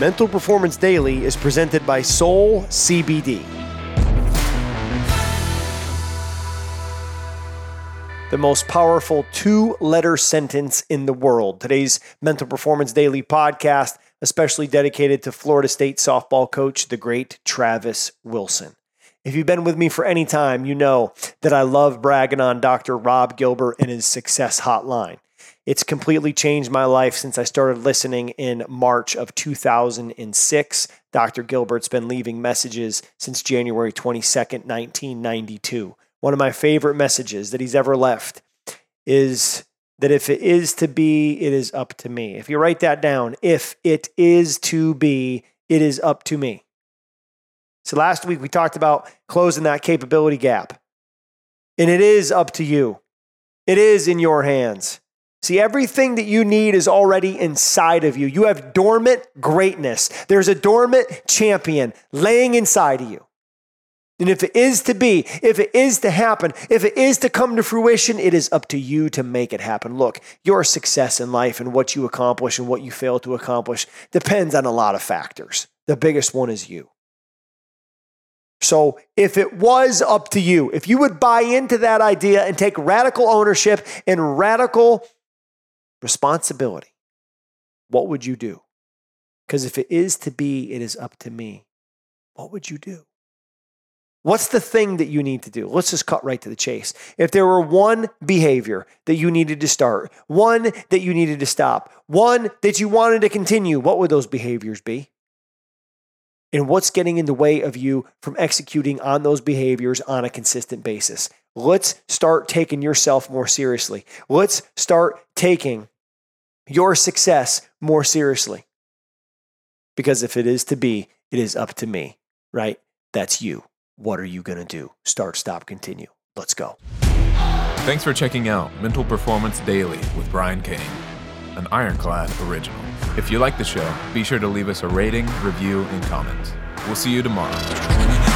Mental Performance Daily is presented by Soul CBD. The most powerful two letter sentence in the world. Today's Mental Performance Daily podcast, especially dedicated to Florida State softball coach, the great Travis Wilson. If you've been with me for any time, you know that I love bragging on Dr. Rob Gilbert and his success hotline. It's completely changed my life since I started listening in March of 2006. Dr. Gilbert's been leaving messages since January 22nd, 1992. One of my favorite messages that he's ever left is that if it is to be, it is up to me. If you write that down, if it is to be, it is up to me. So last week we talked about closing that capability gap. And it is up to you. It is in your hands. See, everything that you need is already inside of you. You have dormant greatness. There's a dormant champion laying inside of you. And if it is to be, if it is to happen, if it is to come to fruition, it is up to you to make it happen. Look, your success in life and what you accomplish and what you fail to accomplish depends on a lot of factors. The biggest one is you. So, if it was up to you, if you would buy into that idea and take radical ownership and radical responsibility, what would you do? Because if it is to be, it is up to me. What would you do? What's the thing that you need to do? Let's just cut right to the chase. If there were one behavior that you needed to start, one that you needed to stop, one that you wanted to continue, what would those behaviors be? And what's getting in the way of you from executing on those behaviors on a consistent basis? Let's start taking yourself more seriously. Let's start taking your success more seriously. Because if it is to be, it is up to me, right? That's you. What are you going to do? Start, stop, continue. Let's go. Thanks for checking out Mental Performance Daily with Brian Cain, an Ironclad original. If you like the show, be sure to leave us a rating, review, and comment. We'll see you tomorrow.